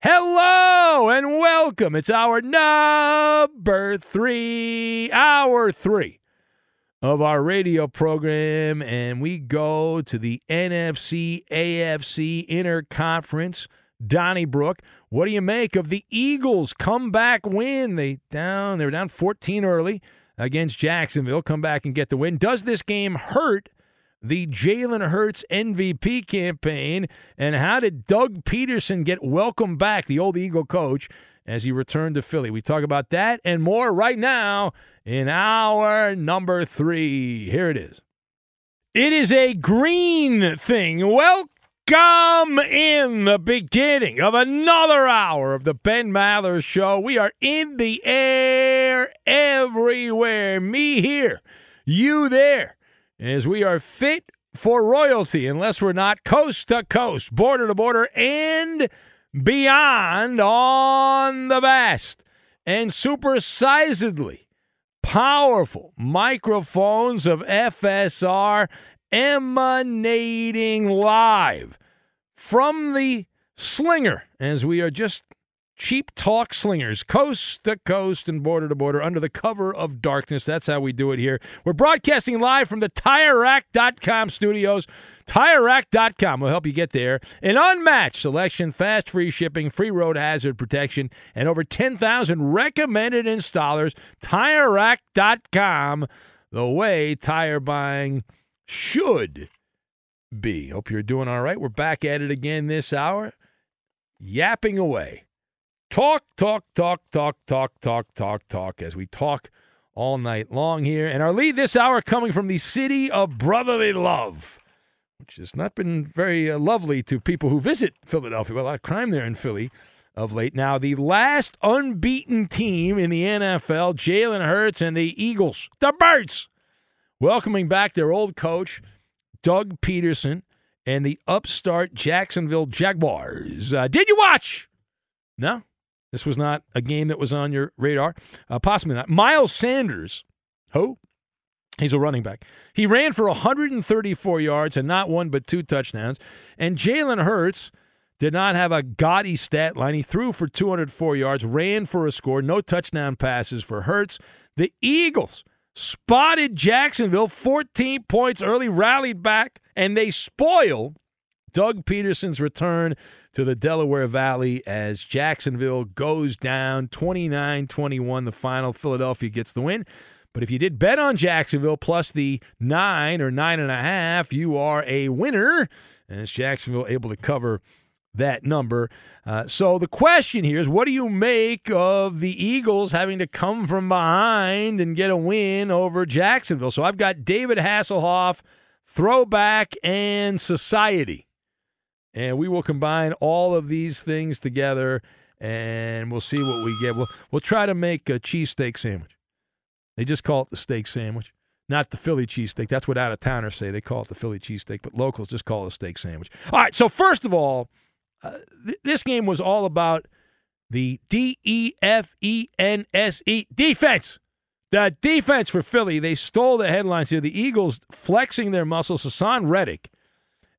Hello and welcome. It's hour number three, hour three of our radio program, and we go to the NFC AFC Interconference. Donnybrook. What do you make of the Eagles' comeback win? They down they were down 14 early against Jacksonville. Come back and get the win. Does this game hurt the Jalen Hurts MVP campaign? And how did Doug Pederson get welcome back, the old Eagle coach, as he returned to Philly? We talk about that and more right now in hour number three. Here it is. It is a green thing. Welcome Come in the beginning of another hour of the Ben Maller Show. We are in the air everywhere. Me here, you there, as we are fit for royalty, unless we're not coast to coast, border to border, and beyond on the vast and supersizedly powerful microphones of FSR emanating live from the slinger as we are just cheap talk slingers, coast to coast and border to border under the cover of darkness. That's how we do it here. We're broadcasting live from the TireRack.com studios. TireRack.com will help you get there. An unmatched selection, fast free shipping, free road hazard protection, and over 10,000 recommended installers. TireRack.com, the way tire buying should be. Hope you're doing all right. We're back at it again this hour, yapping away. Talk, talk, talk, talk, talk, talk, talk, talk, as we talk all night long here. And our lead this hour coming from the city of brotherly love. which has not been very uh, lovely to people who visit Philadelphia. Well, a lot of crime there in Philly of late. Now, the last unbeaten team in the NFL, Jalen Hurts and the Eagles, the Birds, welcoming back their old coach, Doug Pederson, and the upstart Jacksonville Jaguars. Uh, did you watch? No, this was not a game that was on your radar. Uh, possibly not. Miles Sanders, who? He's a running back. He ran for 134 yards and not one but two touchdowns. And Jalen Hurts did not have a gaudy stat line. He threw for 204 yards, ran for a score, no touchdown passes for Hurts. The Eagles spotted Jacksonville 14 points early, rallied back, and they spoil Doug Pederson's return to the Delaware Valley as Jacksonville goes down 29 21. The final, Philadelphia gets the win. But if you did bet on Jacksonville plus the nine or nine and a half, you are a winner. And it's Jacksonville able to cover that number. Uh, so the question here is what do you make of the Eagles having to come from behind and get a win over Jacksonville? So I've got David Hasselhoff, throwback, and society. And we will combine all of these things together and we'll see what we get. We'll, we'll try to make a cheesesteak sandwich. They just call it the steak sandwich, not the Philly cheesesteak. That's what out of towners say. They call it the Philly cheesesteak, but locals just call it a steak sandwich. All right, so first of all, uh, th- this game was all about the D E F E N S E defense. The defense for Philly. They stole the headlines here. The Eagles flexing their muscles. Haason Reddick,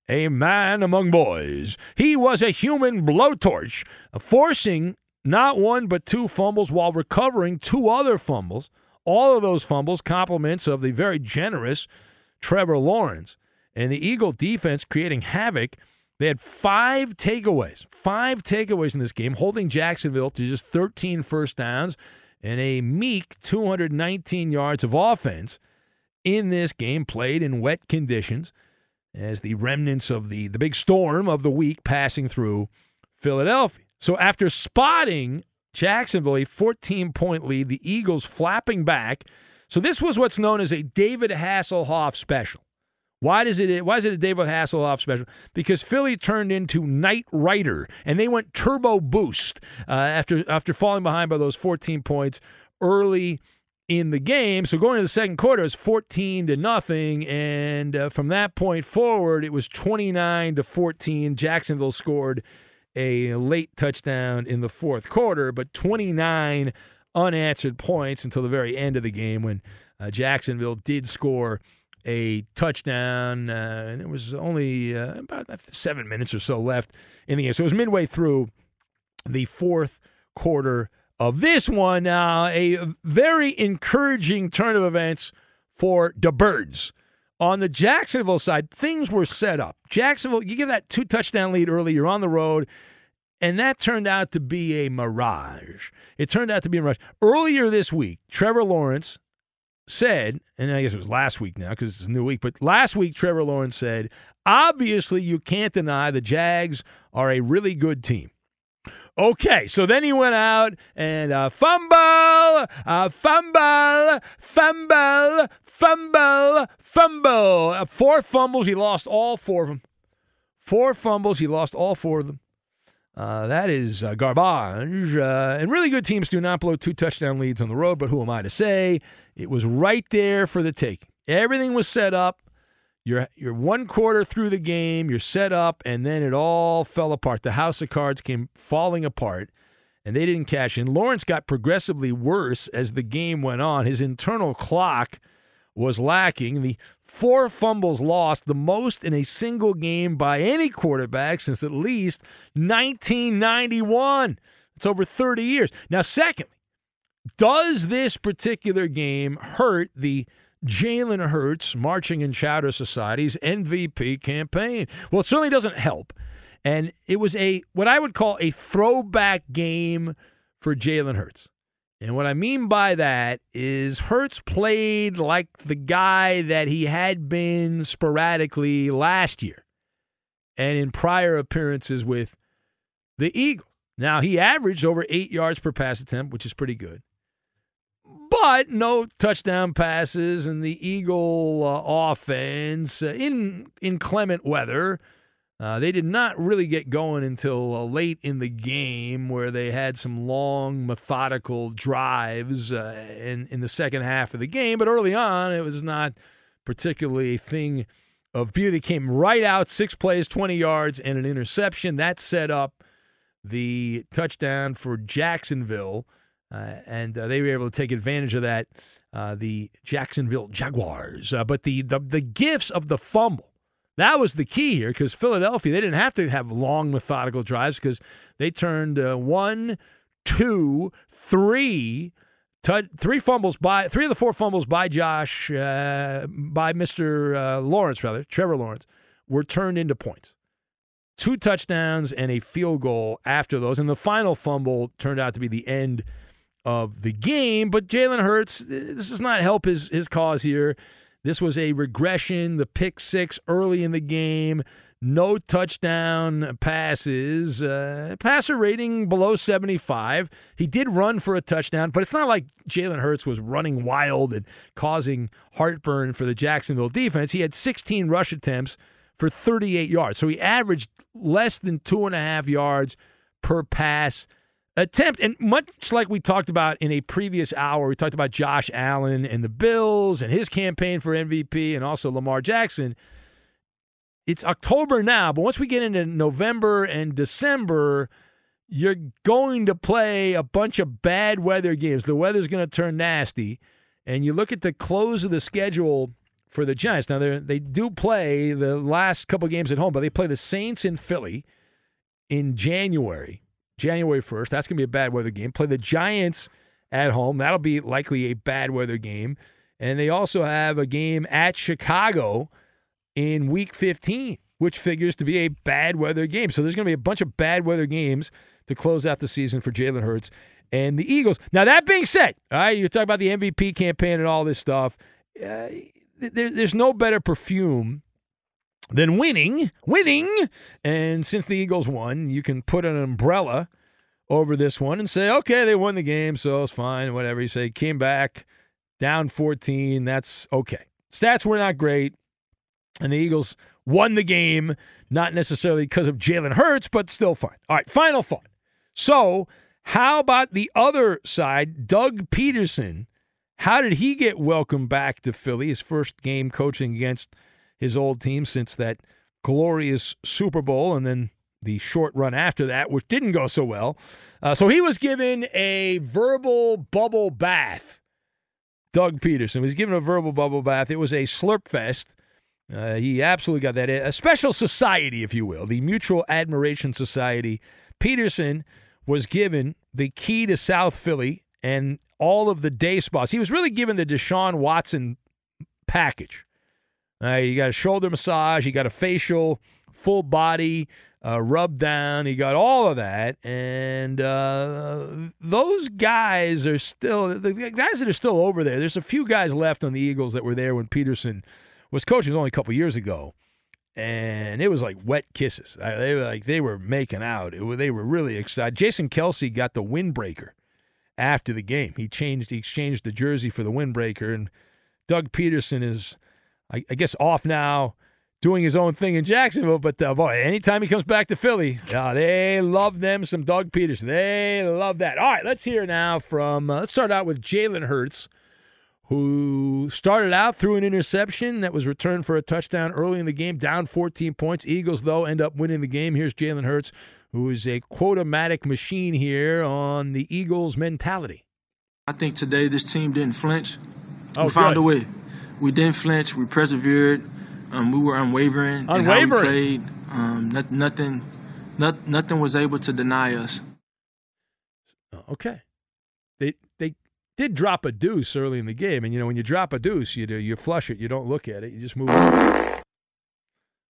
a man among boys. He was a human blowtorch, forcing not one but two fumbles while recovering two other fumbles. All of those fumbles, compliments of the very generous Trevor Lawrence. And the Eagle defense creating havoc. They had five takeaways, five takeaways in this game, holding Jacksonville to just 13 first downs and a meek 219 yards of offense in this game played in wet conditions as the remnants of the, the big storm of the week passing through Philadelphia. So after spotting Jacksonville, a 14 point lead. The Eagles flapping back. So this was what's known as a David Hasselhoff special. Why does it? Why is it a David Hasselhoff special? Because Philly turned into Knight Rider and they went turbo boost uh, after after falling behind by those 14 points early in the game. So going to the second quarter, it was 14 to nothing, and uh, from that point forward, it was 29 to 14. Jacksonville scored a late touchdown in the fourth quarter, but 29 unanswered points until the very end of the game when uh, Jacksonville did score a touchdown. Uh, and it was only uh, about seven minutes or so left in the game. So it was midway through the fourth quarter of this one. Now, a very encouraging turn of events for the Birds. On the Jacksonville side, things were set up. Jacksonville, you give that two touchdown lead early, you're on the road, and that turned out to be a mirage. It turned out to be a mirage. Earlier this week, Trevor Lawrence said, and I guess it was last week now because it's a new week, but last week, Trevor Lawrence said, obviously, you can't deny the Jags are a really good team. Okay, so then he went out and uh, fumble, uh, fumble, fumble, fumble, fumble. Uh, four fumbles. He lost all four of them. Four fumbles. He lost all four of them. Uh, that is uh, garbage. Uh, and really good teams do not blow two touchdown leads on the road, but who am I to say? It was right there for the taking. Everything was set up. You're, you're one quarter through the game, you're set up, and then it all fell apart. The house of cards came falling apart, and they didn't cash in. Lawrence got progressively worse as the game went on. His internal clock was lacking. The four fumbles lost, the most in a single game by any quarterback since at least 1991. It's over 30 years. Now, secondly, does this particular game hurt the Jalen Hurts Marching in Chowder Society's MVP campaign? Well, it certainly doesn't help. And it was a what I would call a throwback game for Jalen Hurts. And what I mean by that is Hurts played like the guy that he had been sporadically last year and in prior appearances with the Eagles. Now, he averaged over eight yards per pass attempt, which is pretty good. But no touchdown passes, and the Eagle uh, offense uh, in inclement weather. Uh, they did not really get going until uh, late in the game, where they had some long, methodical drives uh, in in the second half of the game. But early on, it was not particularly a thing of beauty. Came right out, six plays, twenty yards, and an interception. That set up the touchdown for Jacksonville. Uh, and uh, they were able to take advantage of that. Uh, the Jacksonville Jaguars, but the, the the gifts of the fumble that was the key here because Philadelphia they didn't have to have long methodical drives because they turned one, two, three, t- three fumbles by three of the four fumbles by Josh by Mr. Lawrence rather Trevor Lawrence were turned into points two touchdowns and a field goal after those. And the final fumble turned out to be the end of the game. But Jalen Hurts, this does not help his, his cause here. This was a regression, the pick six early in the game, no touchdown passes, uh, passer rating below 75. He did run for a touchdown, but it's not like Jalen Hurts was running wild and causing heartburn for the Jacksonville defense. He had 16 rush attempts for 38 yards. So he averaged less than two and a half yards per pass attempt. And much like we talked about in a previous hour, we talked about Josh Allen and the Bills and his campaign for MVP and also Lamar Jackson. It's October now, but once we get into November and December, you're going to play a bunch of bad weather games. The weather's going to turn nasty. And you look at the close of the schedule for the Giants. Now they do play the last couple games at home, but they play the Saints in Philly in January. January 1st. That's going to be a bad weather game. Play the Giants at home. That'll be likely a bad weather game. And they also have a game at Chicago in week 15, which figures to be a bad weather game. So there's going to be a bunch of bad weather games to close out the season for Jalen Hurts and the Eagles. Now, that being said, all right, you're talking about the MVP campaign and all this stuff. Uh, there, there's no better perfume then winning, winning. And since the Eagles won, you can put an umbrella over this one and say, okay, they won the game, so it's fine, whatever. You say, came back down 14, that's okay. Stats were not great, and the Eagles won the game, not necessarily because of Jalen Hurts, but still fine. All right, final thought. So, how about the other side? Doug Pederson? how did he get welcomed back to Philly, his first game coaching against – his old team since that glorious Super Bowl and then the short run after that, which didn't go so well. Uh, so he was given a verbal bubble bath. Doug Pederson was given a verbal bubble bath. It was a slurp fest. Uh, he absolutely got that. A special society, if you will, the Mutual Admiration Society. Pederson was given the key to South Philly and all of the day spas. He was really given the Deshaun Watson package. Uh, you got a shoulder massage, you got a facial, full body uh, rub down, you got all of that, and uh, those guys are still the guys that are still over there. There's a few guys left on the Eagles that were there when Pederson was coaching. only a couple years ago, and it was like wet kisses. they were like they were making out. It, they were really excited. Jason Kelce got the windbreaker after the game. He changed, he exchanged the jersey for the windbreaker, and Doug Pederson is I, I guess off now, doing his own thing in Jacksonville. But uh, boy, anytime he comes back to Philly, uh, they love them some Doug Pederson. They love that. All right, let's hear now from. Uh, let's start out with Jalen Hurts, who started out through an interception that was returned for a touchdown early in the game, down 14 points. Eagles though end up winning the game. Here's Jalen Hurts, who is a quotomatic machine here on the Eagles' mentality. I think today this team didn't flinch. Oh, we found good. a way we didn't flinch. We persevered. Um, we were unwavering, unwavering. in how we played. Um, not, nothing, not, nothing was able to deny us. Okay, they they did drop a deuce early in the game, and you know when you drop a deuce, you do you flush it. You don't look at it. You just move. It.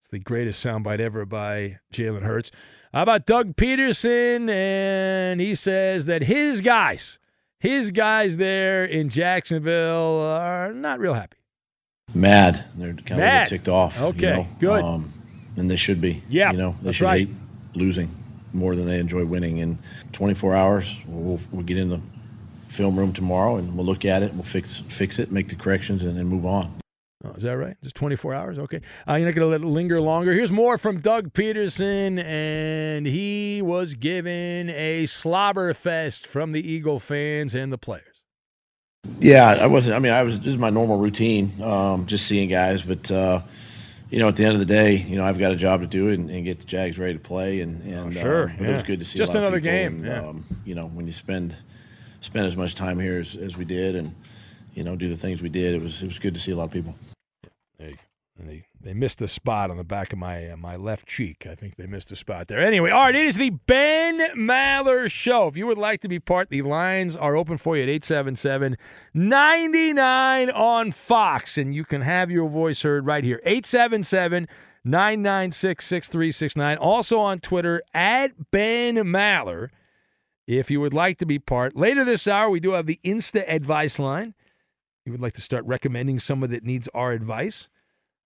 It's the greatest soundbite ever by Jalen Hurts. How about Doug Pederson? And he says that his guys, his guys there in Jacksonville, are not real happy. Mad. They're kind Mad. of ticked off. Okay, you know? good. Um, and they should be. Yeah, You know, they should right. hate losing more than they enjoy winning. In 24 hours, we'll, we'll get in the film room tomorrow, and we'll look at it, and we'll fix fix it, make the corrections, and then move on. Oh, is that right? Just 24 hours? Okay. Uh, you're not going to let it linger longer. Here's more from Doug Pederson, and he was given a slobber fest from the Eagle fans and the players. Yeah, I wasn't. I mean, I was. This is my normal routine, um, just seeing guys. But uh, you know, at the end of the day, you know, I've got a job to do and, and get the Jags ready to play. And, and oh, sure, uh, but yeah. it was good to see just a lot another of game. And, yeah. um, you know, when you spend spend as much time here as, as we did, and you know, do the things we did, it was it was good to see a lot of people. There you go. They missed a spot on the back of my uh, my left cheek. I think they missed a spot there. Anyway, all right, it is the Ben Maller Show. If you would like to be part, the lines are open for you at 877 99 on Fox, and you can have your voice heard right here. 877 996 6369. Also on Twitter at Ben Maller. If you would like to be part, later this hour, we do have the Insta advice line. You would like to start recommending someone that needs our advice.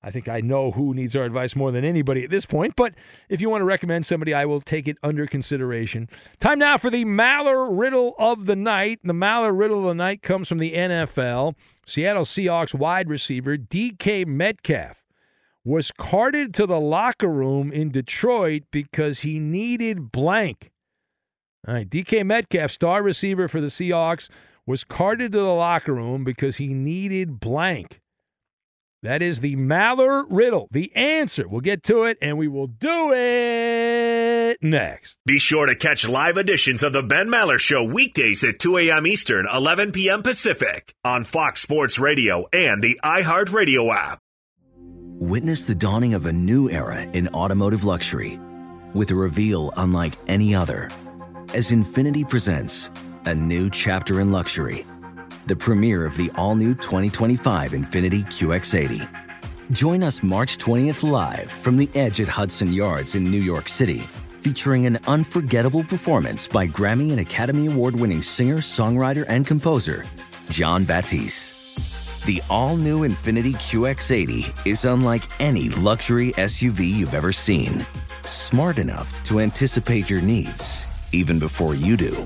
I think I know who needs our advice more than anybody at this point, but if you want to recommend somebody, I will take it under consideration. Time now for the Maller Riddle of the Night. The Maller Riddle of the Night comes from the NFL. Seattle Seahawks wide receiver DK Metcalf was carted to the locker room in Detroit because he needed blank. All right, DK Metcalf, star receiver for the Seahawks, was carted to the locker room because he needed blank. That is the Maller riddle. The answer. We'll get to it and we will do it next. Be sure to catch live editions of the Ben Maller Show weekdays at 2 a.m. Eastern, 11 p.m. Pacific on Fox Sports Radio and the iHeartRadio app. Witness the dawning of a new era in automotive luxury with a reveal unlike any other as Infiniti presents a new chapter in luxury the premiere of the all new 2025 Infiniti QX80. Join us March 20th live from the edge at Hudson Yards in New York City, featuring an unforgettable performance by Grammy and Academy Award winning singer, songwriter, and composer, Jon Batiste. The all new Infiniti QX80 is unlike any luxury SUV you've ever seen. Smart enough to anticipate your needs, even before you do.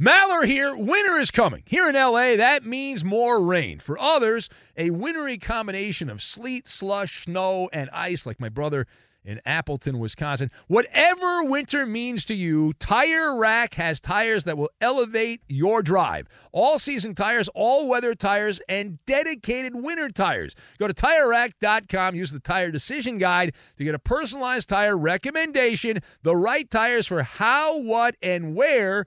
Maller here. Winter is coming. Here in LA, that means more rain. For others, a wintry combination of sleet, slush, snow, and ice, like my brother in Appleton, Wisconsin. Whatever winter means to you, Tire Rack has tires that will elevate your drive. All season tires, all weather tires, and dedicated winter tires. Go to tirerack.com, use the tire decision guide to get a personalized tire recommendation, the right tires for how, what, and where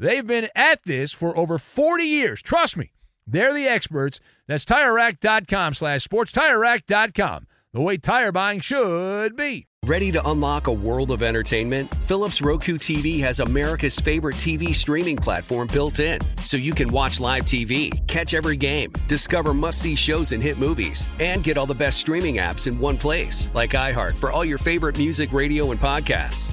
They've been at this for over 40 years. Trust me, they're the experts. That's TireRack.com slash sports. TireRack.com, the way tire buying should be. Ready to unlock a world of entertainment? Philips Roku TV has America's favorite TV streaming platform built in, so you can watch live TV, catch every game, discover must see shows and hit movies, and get all the best streaming apps in one place, like iHeart for all your favorite music, radio, and podcasts.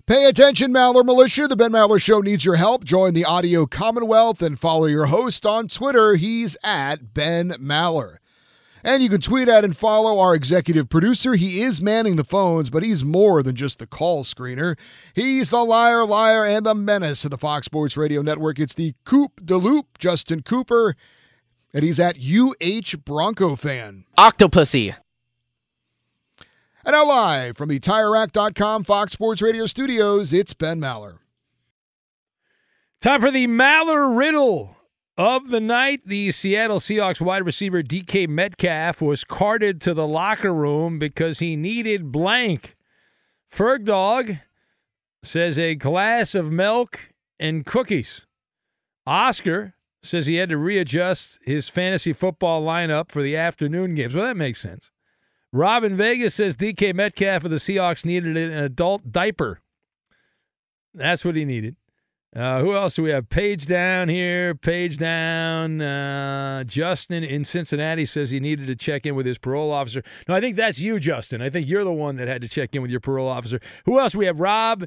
Pay attention, Maller Militia. The Ben Maller Show needs your help. Join the audio commonwealth and follow your host on Twitter. He's at Ben Maller. And you can tweet at and follow our executive producer. He is manning the phones, but he's more than just the call screener. He's the liar, liar, and the menace of the Fox Sports Radio Network. It's the Coop de Loop, Justin Cooper, and he's at UH Bronco fan. Octopussy. And now live from the TireRack.com Fox Sports Radio studios, it's Ben Maller. Time for the Maller Riddle of the night. The Seattle Seahawks wide receiver DK Metcalf was carted to the locker room because he needed blank. Ferg Dog says a glass of milk and cookies. Oscar says he had to readjust his fantasy football lineup for the afternoon games. Well, that makes sense. Robin Vegas says DK Metcalf of the Seahawks needed an adult diaper. That's what he needed. Uh, who else do we have? Page down here. Page down. Uh, Justin in Cincinnati says he needed to check in with his parole officer. No, I think that's you, Justin. I think you're the one that had to check in with your parole officer. Who else? We have Rob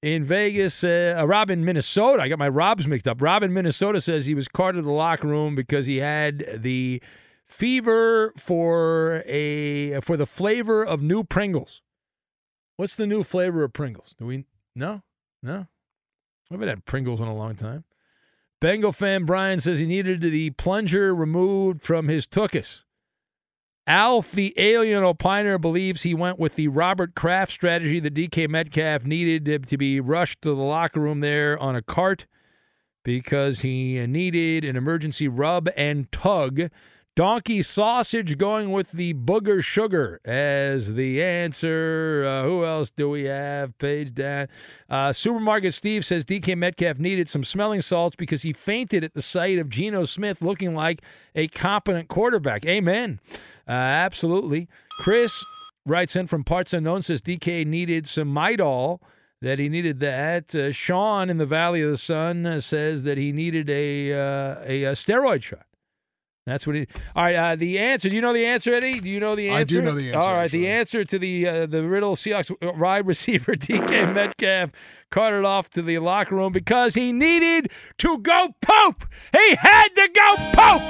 in Vegas. Uh, Rob in Minnesota. I got my Robs mixed up. Rob in Minnesota says he was carted to the locker room because he had the fever for a for the flavor of new Pringles. What's the new flavor of Pringles? Do we no no? I haven't had Pringles in a long time. Bengal fan Brian says he needed the plunger removed from his tuchus. Alf, the alien opiner, believes he went with the Robert Kraft strategy that DK Metcalf needed to be rushed to the locker room there on a cart because he needed an emergency rub and tug Donkey sausage going with the booger sugar as the answer. Uh, who else do we have? Page down. Uh, Supermarket Steve says DK Metcalf needed some smelling salts because he fainted at the sight of Geno Smith looking like a competent quarterback. Amen. Uh, absolutely. Chris writes in from Parts Unknown says DK needed some Midol that he needed that. Uh, Sean in the Valley of the Sun uh, says that he needed a, uh, a, a steroid shot. That's what he. All right. Uh, the answer. Do you know the answer, Eddie? Do you know the answer? I do know the answer. All right. actually. The answer to the uh, the riddle Seahawks wide receiver DK Metcalf carted off to the locker room because he needed to go poop. He had to go poop.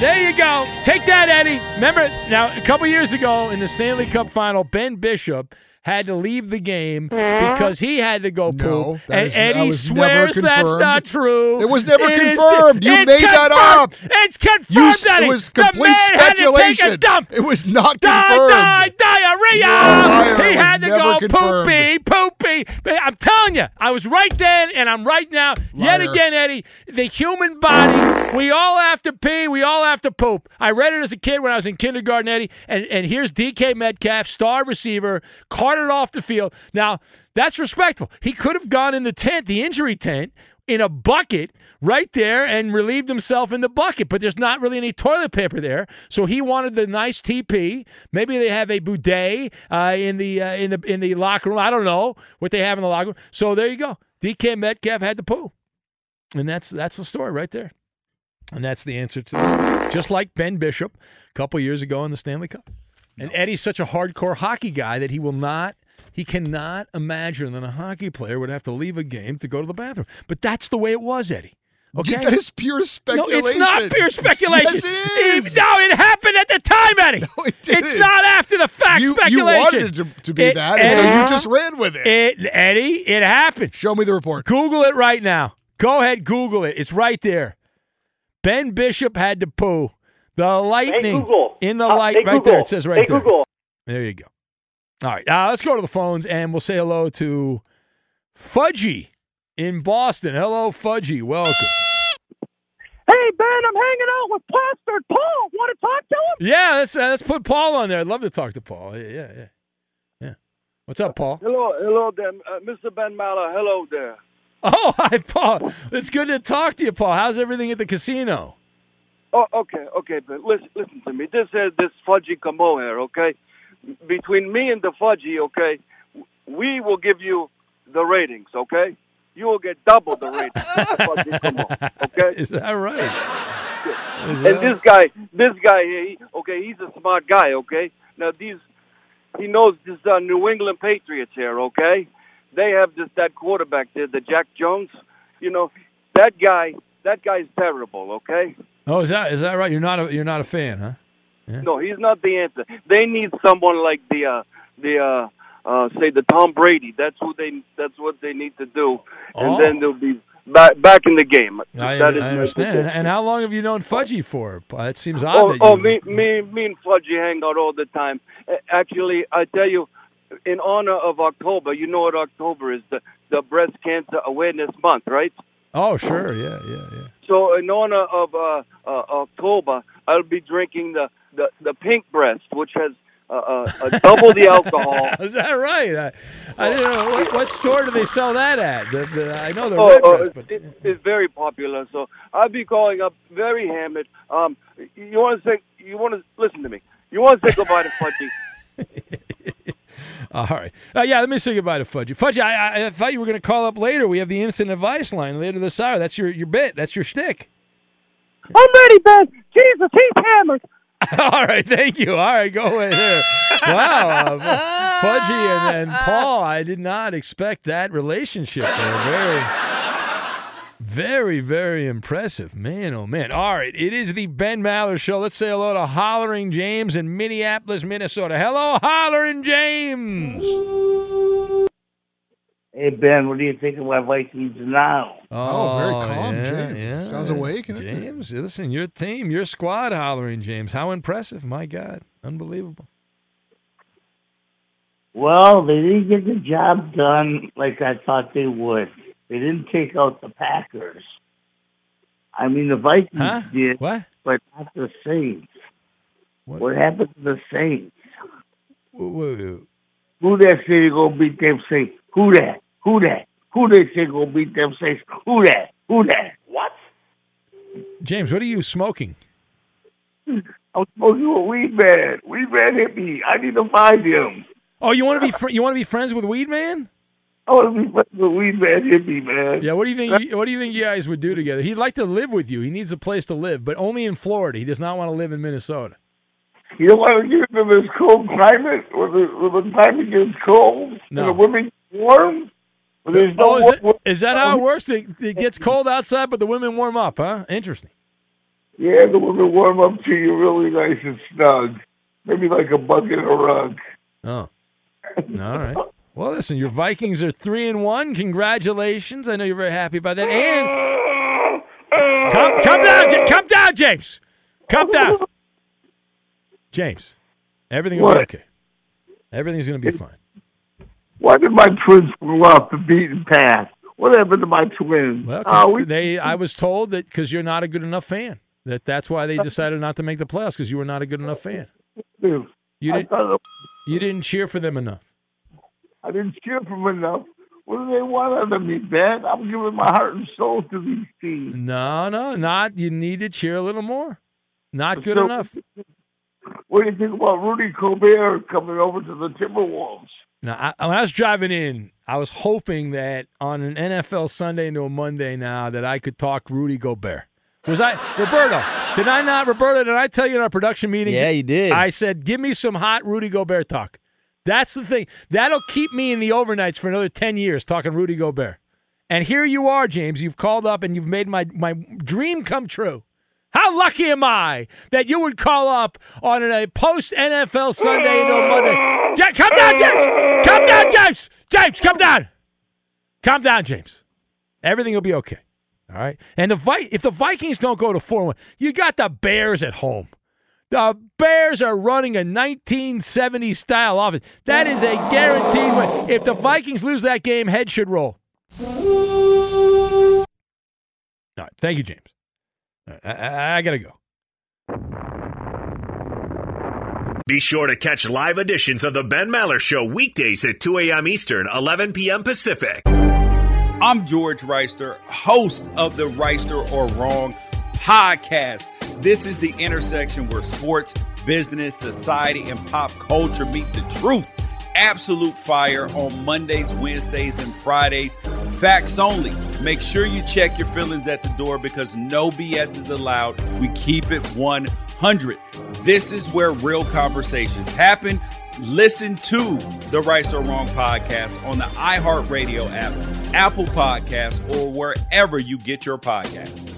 There you go. Take that, Eddie. Remember now, a couple years ago in the Stanley Cup final, Ben Bishop had to leave the game because he had to go poop. that and is- Eddie swears that's confirmed. not true. It was never It is confirmed. ju- You made that up. It's confirmed. You Eddie. it was complete man Had to take a speculation. It was not Die, confirmed. die, diarrhea. You're a liar. He had to go confirmed. poopy, poopy. But I'm telling you, I was right then and I'm right now. Yet again, Eddie, the human body, we all have to pee, we all have to poop. I read it as a kid when I was in kindergarten, Eddie, and, and here's DK Metcalf, star receiver, carted off the field. Now, that's respectful. He could have gone in the tent, the injury tent, in a bucket right there and relieved himself in the bucket. But there's not really any toilet paper there, so he wanted the nice TP. Maybe they have a boudet uh, in the uh, in the in the locker room. I don't know what they have in the locker room. So there you go. DK Metcalf had to poo, and that's that's the story right there. And that's the answer to that. Just like Ben Bishop a couple years ago in the Stanley Cup. And Eddie's such a hardcore hockey guy that he will not, he cannot imagine that a hockey player would have to leave a game to go to the bathroom. But that's the way it was, Eddie. Okay, that is pure no, speculation. it's not pure speculation. Yes, it is. no, it happened at the time, Eddie. No, it didn't. It's not after the fact You, you wanted it to, to be It- that, and so you just ran with it. It, Eddie, it happened. Show me the report. Google it right now. Go ahead, Google it. It's right there. Ben Bishop had to poo. The lightning Google. in the light hey, right there. It says right Hey, there. Google. There you go. All right, uh, let's go to the phones and we'll say hello to Fudgy in Boston. Hello, Fudgy. Welcome. Hey, Ben, I'm hanging out with Plastered Paul. Want to talk to him? Yeah, let's uh, let's put Paul on there. I'd love to talk to Paul. Yeah, yeah, yeah. yeah. What's up, Paul? Hello, hello there, uh, Mr. Ben Maller. Hello there. Oh, hi, Paul. It's good to talk to you, Paul. How's everything at the casino? Oh, okay, okay, but listen, listen to me. This is this fudgy combo here, okay? Between me and the fudgy, okay, we will give you the ratings, okay? You will get double the ratings. fudgy combo, okay? Is that right? Is And that- this guy, this guy here, he, okay, he's a smart guy, okay? Now these, he knows this uh, New England Patriots here, okay? They have this that quarterback there, the Jack Jones. You know, that guy, that guy's terrible, okay? Oh, is that is that right? You're not a you're not a fan, huh? Yeah. No, he's not the answer. They need someone like the uh, the uh, uh, say the Tom Brady. That's who they. That's what they need to do, and Oh. then they'll be back back in the game. I, I understand. And, and how long have you known Fudgy for? It seems odd Oh, that you. oh, me, me, me and Fudgy hang out all the time. Uh, Actually, I tell you, in honor of October, you know what October is the the Breast Cancer Awareness Month, right? Oh, sure. Yeah, yeah, yeah. So in honor of uh, uh, October, I'll be drinking the, the, the pink breast, which has uh, uh, uh, double the alcohol. Is that right? I, I didn't know what, what store do they sell that at. The, the, I know the Oh, red oh, but it, it's very popular. So I'll be calling up very hammered. Um, you want to say? You want to listen to me? You want to say goodbye to Fudgy? all right. Uh, yeah, let me say goodbye to Fudgy. Fudgy, I, I, I thought you were going to call up later. We have the instant advice line later this hour. That's your, your bit. That's your shtick. Ready, Ben. Jesus, he's hammered. All right, thank you. All right, go away there. Wow, uh, Fudgy and, and Paul, I did not expect that relationship there. Very, very, very impressive. Man, oh man. All right, it is the Ben Maller Show. Let's say hello to Hollering James in Minneapolis, Minnesota. Hello, Hollering James. Hey Ben, what do you think of my Vikings now? Oh, oh very calm, yeah, James. yeah. Sounds awake, isn't it? James, listen, your team, your squad, Hollering James. How impressive. My God. Unbelievable. Well, they didn't get the job done like I thought they would. They didn't take out the Packers. I mean, the Vikings Huh? did, What? but not the Saints. What? What, happened to the Saints? Whoa, whoa. Who that say they gonna beat them Saints? Who that? Who that? Who they say gonna beat them Saints? Who that? Who that? What? James, what are you smoking? I'm smoking to a weed man. Weed man hit me. I need to find him. Oh, you want to be fr- you want to be friends with Weed Man? Oh, I want to be friends with weed man me, man. Yeah. What do you think? What do you think you guys would do together? He'd like to live with you. He needs a place to live, but only in Florida. He does not want to live in Minnesota. You don't want to get into this cold climate where the, where the climate gets cold No. and the women warm. But there's no Oh, is, it, is that how it works? It, it gets cold outside, but the women warm up, huh? Interesting. Yeah, the women warm up to you really nice and snug. Maybe like a bucket of rug. Oh. All right. Well, listen, your Vikings are three and one. Congratulations! I know you're very happy about that. And come, come down, come down, James. Come down, James. Everything will be okay. Everything's going to be fine. Why did my twins fall off the beaten path? What happened to my twins? Well, ah, 'cause we, they, I was told that because you're not a good enough fan, that that's why they decided not to make the playoffs because you were not a good enough fan. You didn't, you didn't cheer for them enough. I didn't cheer for them enough. What do they want out of me, Ben? I'm giving my heart and soul to these teams. No, no, not. You need to cheer a little more. Not good So- enough. What do you think about Rudy Gobert coming over to the Timberwolves? Now, I, when I was driving in, I was hoping that on an NFL Sunday into a Monday now that I could talk Rudy Gobert. Was I Roberto? Did I not, Roberto? Did I tell you in our production meeting? Yeah, you did. I said, "Give me some hot Rudy Gobert talk." That's the thing. That'll keep me in the overnights for another ten years talking Rudy Gobert. And here you are, James. You've called up and you've made my, my dream come true. How lucky am I that you would call up on a post NFL Sunday into a Monday? Ja- come down, James. Come down, James. James, come down. Calm down, James. Everything will be okay. All right. And the Vi- if the Vikings don't go to four one, you got the Bears at home. The Bears are running a 1970s style offense. That is a guaranteed win. If the Vikings lose that game, head should roll. All right. Thank you, James. All right, I, I, I gotta go. Be sure to catch live editions of the Ben Maller Show weekdays at 2 a.m. Eastern, 11 p.m. Pacific. I'm George Reister, host of the Reister or Wrong podcast. This is the intersection where sports, business, society, and pop culture meet the truth. Absolute fire on Mondays, Wednesdays, and Fridays. Facts only. Make sure you check your feelings at the door because no BS is allowed. We keep it 100. This is where real conversations happen. Listen to the Right or Wrong podcast on the iHeartRadio app, Apple Podcasts, or wherever you get your podcasts.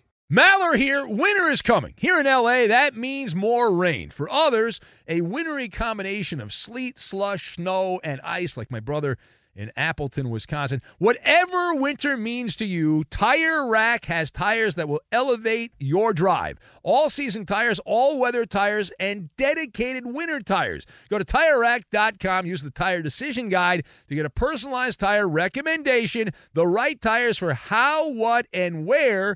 Maller here. Winter is coming. Here in LA, that means more rain. For others, a wintry combination of sleet, slush, snow, and ice, like my brother in Appleton, Wisconsin. Whatever winter means to you, Tire Rack has tires that will elevate your drive. All season tires, all weather tires, and dedicated winter tires. Go to tirerack.com, use the tire decision guide to get a personalized tire recommendation, the right tires for how, what, and where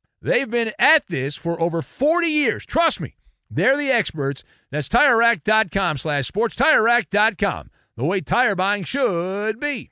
They've been at this for over 40 years. Trust me, they're the experts. That's TireRack.com slash sports. TireRack.com, the way tire buying should be.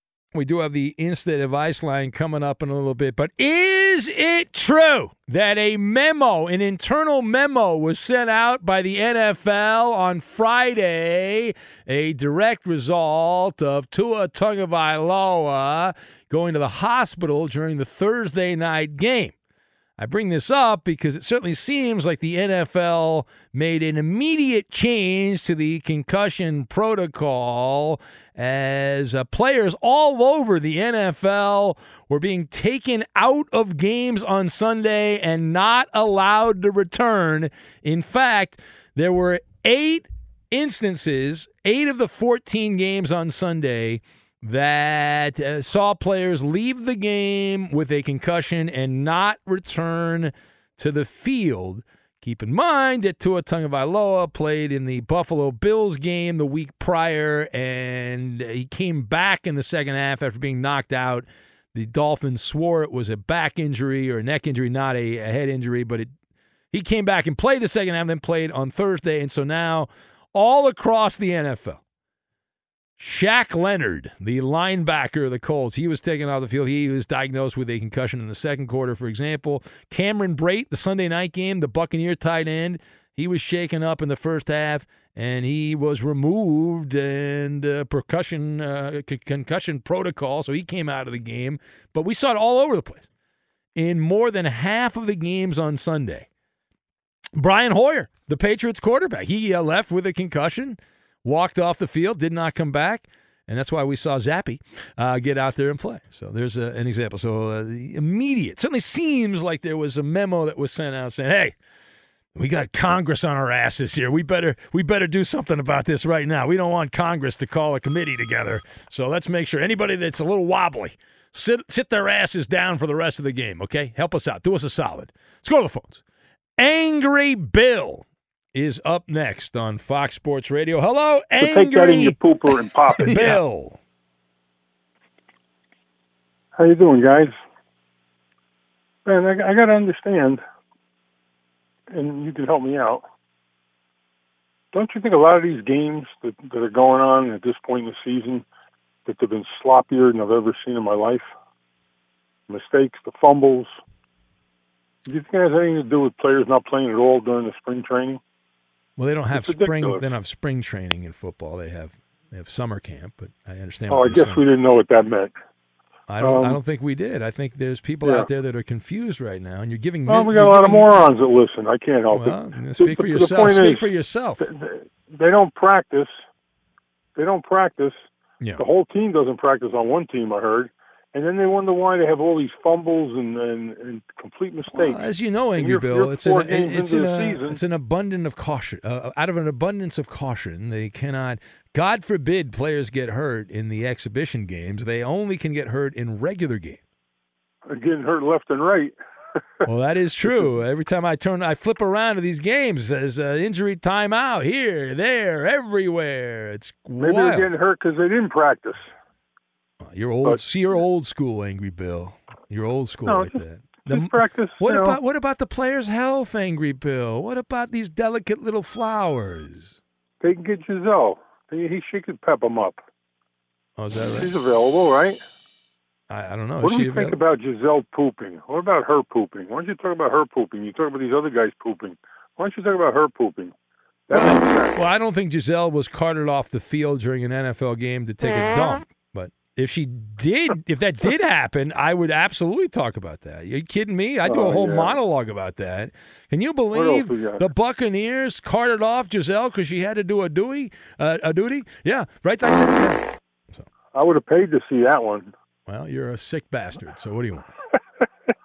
we do have the instant advice line coming up in a little bit, but is it true that a memo, an internal memo, was sent out by the NFL on Friday, a direct result of Tua Tagovailoa going to the hospital during the Thursday night game? I bring this up because it certainly seems like the NFL made an immediate change to the concussion protocol as uh, players all over the NFL were being taken out of games on Sunday and not allowed to return. In fact, there were eight instances, eight of the 14 games on Sunday that uh, saw players leave the game with a concussion and not return to the field. Keep in mind that Tua Tagovailoa played in the Buffalo Bills game the week prior, and he came back in the second half after being knocked out. The Dolphins swore it was a back injury or a neck injury, not a, a head injury, but it, he came back and played the second half, then played on Thursday, and so now all across the NFL, Shaq Leonard, the linebacker of the Colts, he was taken off the field. He was diagnosed with a concussion in the second quarter, for example. Cameron Brate, the Sunday night game, the Buccaneer tight end, he was shaken up in the first half and he was removed and uh, percussion uh, c- concussion protocol, so he came out of the game. But we saw it all over the place in more than half of the games on Sunday. Brian Hoyer, the Patriots quarterback, he uh, left with a concussion walked off the field, did not come back. And that's why we saw Zappe uh, get out there and play. So there's a, an example. So uh, the immediate, certainly seems like there was a memo that was sent out saying, hey, we got Congress on our asses here. We better we better do something about this right now. We don't want Congress to call a committee together. So let's make sure anybody that's a little wobbly sit sit their asses down for the rest of the game. Okay, help us out. Do us a solid. Let's go to the phones. Angry Bill is up next on Fox Sports Radio. Hello, so Angry take that in your pooper and pop it. Bill. How you doing, guys? Man, I, I got to understand, and you can help me out. Don't you think a lot of these games that, that are going on at this point in the season that they've been sloppier than I've ever seen in my life? Mistakes, the fumbles. Do you think it has anything to do with players not playing at all during the spring training? Well, they don't have it's spring. Ridiculous. They don't have spring training in football. They have they have summer camp. But I understand. Oh, I guess saying. we didn't know what that meant. I don't. Um, I don't think we did. I think there's people yeah. out there that are confused right now, and you're giving. Well, we got a lot of morons that listen. I can't help well, it. Speak the, for yourself. Speak is, for yourself. They, they don't practice. They don't practice. Yeah. The whole team doesn't practice on one team. I heard, and then they wonder why they have all these fumbles and, and, and complete mistakes. Well, as you know, Angry Bill, you're it's, an, it's, an, a, it's an abundance of caution. Uh, out of an abundance of caution, they cannot. God forbid players get hurt in the exhibition games. They only can get hurt in regular games. They're getting hurt left and right. well, that is true. Every time I turn, I flip around to these games, says uh, injury timeout here, there, everywhere. It's maybe they're getting hurt because they didn't practice. You're old. But, see, you're old school, Angry Bill. You're old school no, like just, that. The, practice. What about know. what about the players' health, Angry Bill? What about these delicate little flowers? They can get Gisele. He, she could pep them up. Oh, is that right? She's available, right? I, I don't know. What is do you think about Gisele pooping? What about her pooping? Why don't you talk about her pooping? You talk about these other guys pooping. Why don't you talk about her pooping? Well, I don't think Gisele was carted off the field during an NFL game to take a dump if she did, if that did happen, I would absolutely talk about that. Are you kidding me? I'd do a oh, whole yeah. monologue about that. Can you believe the Buccaneers carted off Gisele because she had to do a duty? Uh, a duty? Yeah, right there. So. I would have paid to see that one. Well, you're a sick bastard. So what do you want?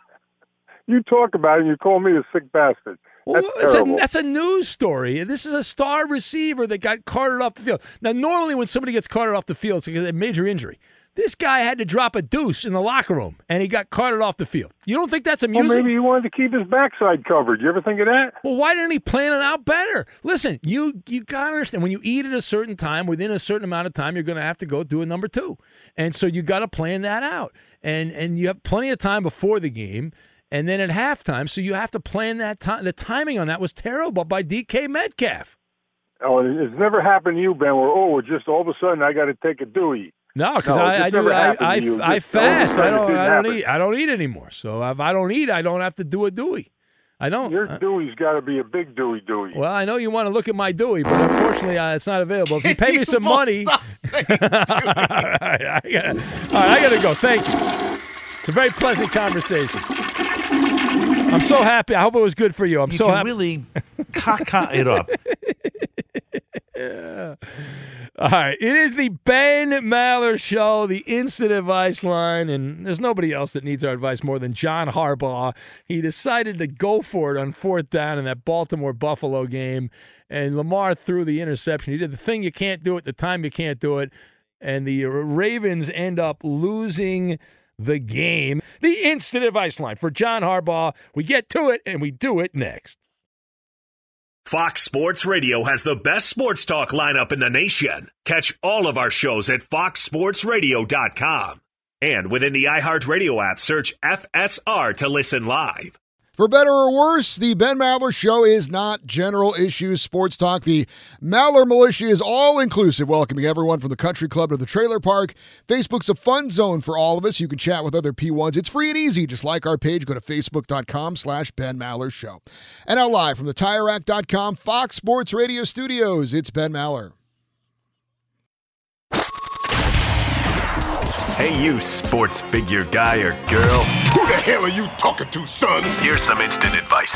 you talk about it, and you call me a sick bastard. That's, well, a, that's a news story. This is a star receiver that got carted off the field. Now, normally when somebody gets carted off the field, it's a major injury. This guy had to drop a deuce in the locker room, and he got carted off the field. You don't think that's amusing? Well, amusing? maybe he wanted to keep his backside covered. You ever think of that? Well, why didn't he plan it out better? Listen, you you gotta understand when you eat at a certain time, within a certain amount of time, you're gonna have to go do a number two, and so you got to plan that out, and and you have plenty of time before the game, and then at halftime, so you have to plan that time. The timing on that was terrible by DK Metcalf. Oh, it's never happened to you, Ben. Where oh, just all of a sudden I got to take a Dewey. No, because No, I, I do never I happened I, to you. I Just all of a fast. I don't I don't happen. eat I don't eat anymore. So if I don't eat, I don't have to do a Dewey. I don't. Your Uh, Dewey's got to be a big Dewey Dewey. Well, I know you want to look at my Dewey, but unfortunately, uh, it's not available. If you pay me some money, all right, I gotta, all right, I gotta go. Thank you. It's a very pleasant conversation. I'm so happy. I hope it was good for you. I'm You so can happy. really caca it up. Yeah. All right. It is the Ben Maller Show, the instant advice line, and there's nobody else that needs our advice more than John Harbaugh. He decided to go for it on fourth down in that Baltimore Buffalo game, and Lamar threw the interception. He did the thing you can't do at the time you can't do it, and the Ravens end up losing the game. The instant advice line for John Harbaugh. We get to it, and we do it next. Fox Sports Radio has the best sports talk lineup in the nation. Catch all of our shows at foxsportsradio.com. And within the iHeartRadio app, search FSR to listen live. For better or worse, the Ben Maller Show is not general issues sports talk. The Maller Militia is all inclusive, welcoming everyone from the country club to the trailer park. Facebook's a fun zone for all of us. You can chat with other P1s. It's free and easy. Just like our page, go to facebook.com slash Ben Maller Show. And now live from the TireRack.com Fox Sports Radio studios, it's Ben Maller. Hey, you sports figure guy or girl. Who hell are you talking to, son? Here's some instant advice.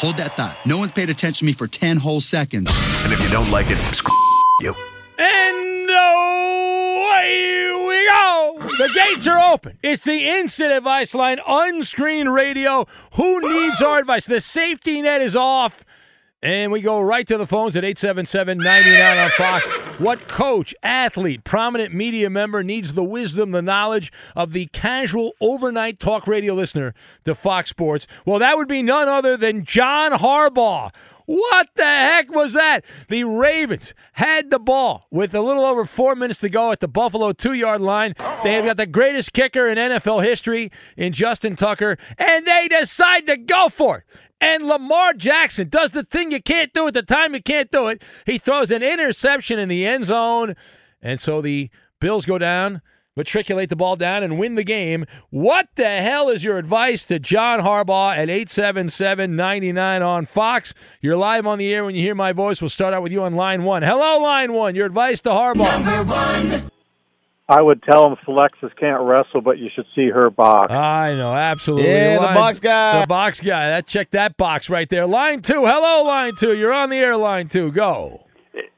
Hold that thought. No one's paid attention to me for 10 whole seconds. And if you don't like it, screw you. And away we go. The gates are open. It's the instant advice line, unscreened radio. Who needs our advice? The safety net is off. And we go right to the phones at 877 99 on Fox. What coach, athlete, prominent media member needs the wisdom, the knowledge of the casual overnight talk radio listener to Fox Sports? Well, that would be none other than John Harbaugh. What the heck was that? The Ravens had the ball with a little over four minutes to go at the Buffalo two yard line. They have got the greatest kicker in NFL history in Justin Tucker, and they decide to go for it. And Lamar Jackson does the thing you can't do at the time you can't do it. He throws an interception in the end zone. And so the Bills go down, matriculate the ball down, and win the game. What the hell is your advice to John Harbaugh at 877 99 on Fox? You're live on the air when you hear my voice. We'll start out with you on line one. Hello, line one. Your advice to Harbaugh. Number one. I would tell him Alexis can't wrestle, but you should see her box. I know, absolutely. Yeah, the box guy. The box guy. That check that box right there. Line two. Hello, line two. You're on the air. Line two. Go.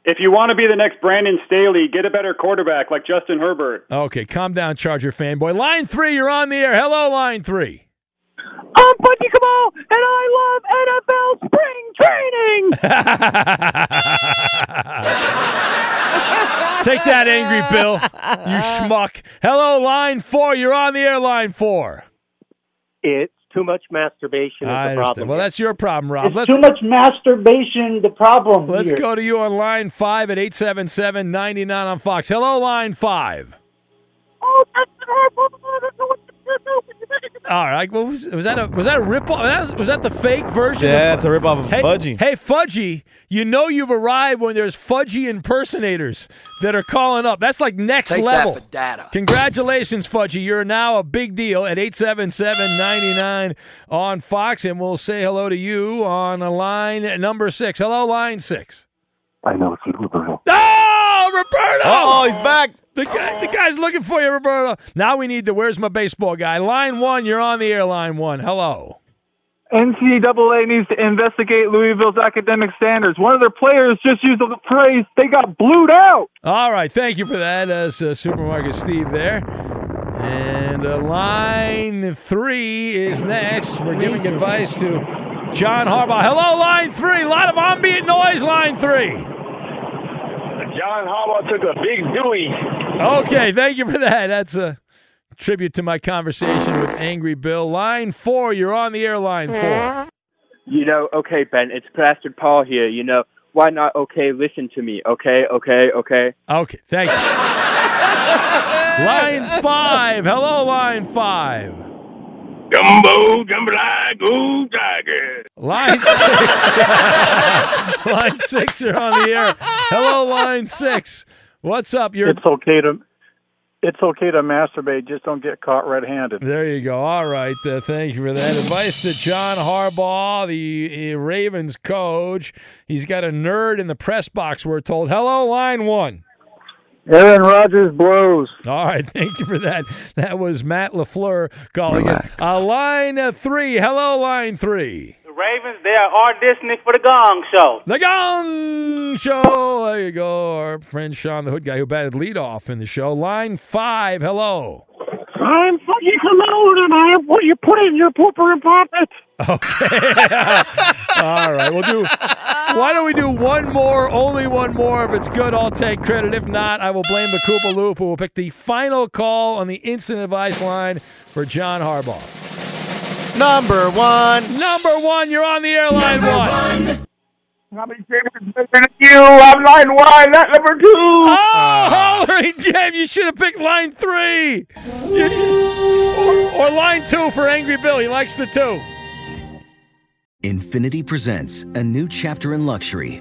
If you want to be the next Brandon Staley, get a better quarterback like Justin Herbert. Okay, calm down, Charger fanboy. Line three. You're on the air. Hello, line three. I'm Buddy Kamal, and I love NFL spring training. Take that, angry Bill. You schmuck. Hello, line four. You're on the air. Line four. It's too much masturbation is I the understand. problem. Well, that's your problem, Rob. It's too much masturbation. The problem. Let's here. go to you on line five at 877 99 on Fox. Hello, line five. All right. Well, was, was that a was that a rip off? Was that the fake version? Yeah, of, it's a rip-off of hey, Fudgy. Hey, Fudgy, you know you've arrived when there's Fudgy impersonators that are calling up. That's like next Take that level. for data. Congratulations, Fudgy. You're now a big deal at 877-99 on Fox, and we'll say hello to you on line number six. Hello, line six. I know it's Roberto. Oh, Roberto! Oh, he's back. The guy, the guy's looking for you, Roberto. Now we need the where's my baseball guy? Line one, you're on the air. Line one. Hello. NCAA needs to investigate Louisville's academic standards. One of their players just used the phrase "they got blued out." All right, thank you for that, as uh, Supermarket Steve there. And uh, line three is next. We're giving advice to John Harbaugh. Hello, line three. A lot of ambient noise, line three. John Harbaugh took a big Dewey Okay, thank you for that. That's a tribute to my conversation with Angry Bill. Line four, you're on the air. Line four. You know, okay, Ben, it's Pastor Paul here. You know, why not? Okay, listen to me. Okay, okay, okay. Okay, thank you. line five. Hello, line five. Gumbo, jambalaya, go tiger. Line six. line six, you're on the air. Hello, line six. What's up? You're It's okay to it's okay to masturbate, just don't get caught red-handed. There you go. All right. Uh, thank you for that. Advice to John Harbaugh, the uh, Ravens coach. He's got a nerd in the press box, we're told. Hello, line one. Aaron Rodgers blows. All right. Thank you for that. That was Matt LaFleur calling it. Uh, line uh, three. Hello, line three. The Ravens, they are auditioning for the Gong Show. The Gong Show. There you go. Our friend Sean, the hood guy who batted leadoff in the show. Line five. Hello. I'm fucking cologne and I am what you put in your pooper and pop it. Okay. All right. We'll do. Why don't we do one more? Only one more. If it's good, I'll take credit. If not, I will blame the Koopa Loop, who will pick the final call on the instant advice line for John Harbaugh. Number one. Number one. You're on the airline one. How many favorites than you? I'm line one, not number two. Oh, hollering Jam! You should have picked line three. You- or, or line two for Angry Bill. He likes the two. Infiniti presents a new chapter in luxury,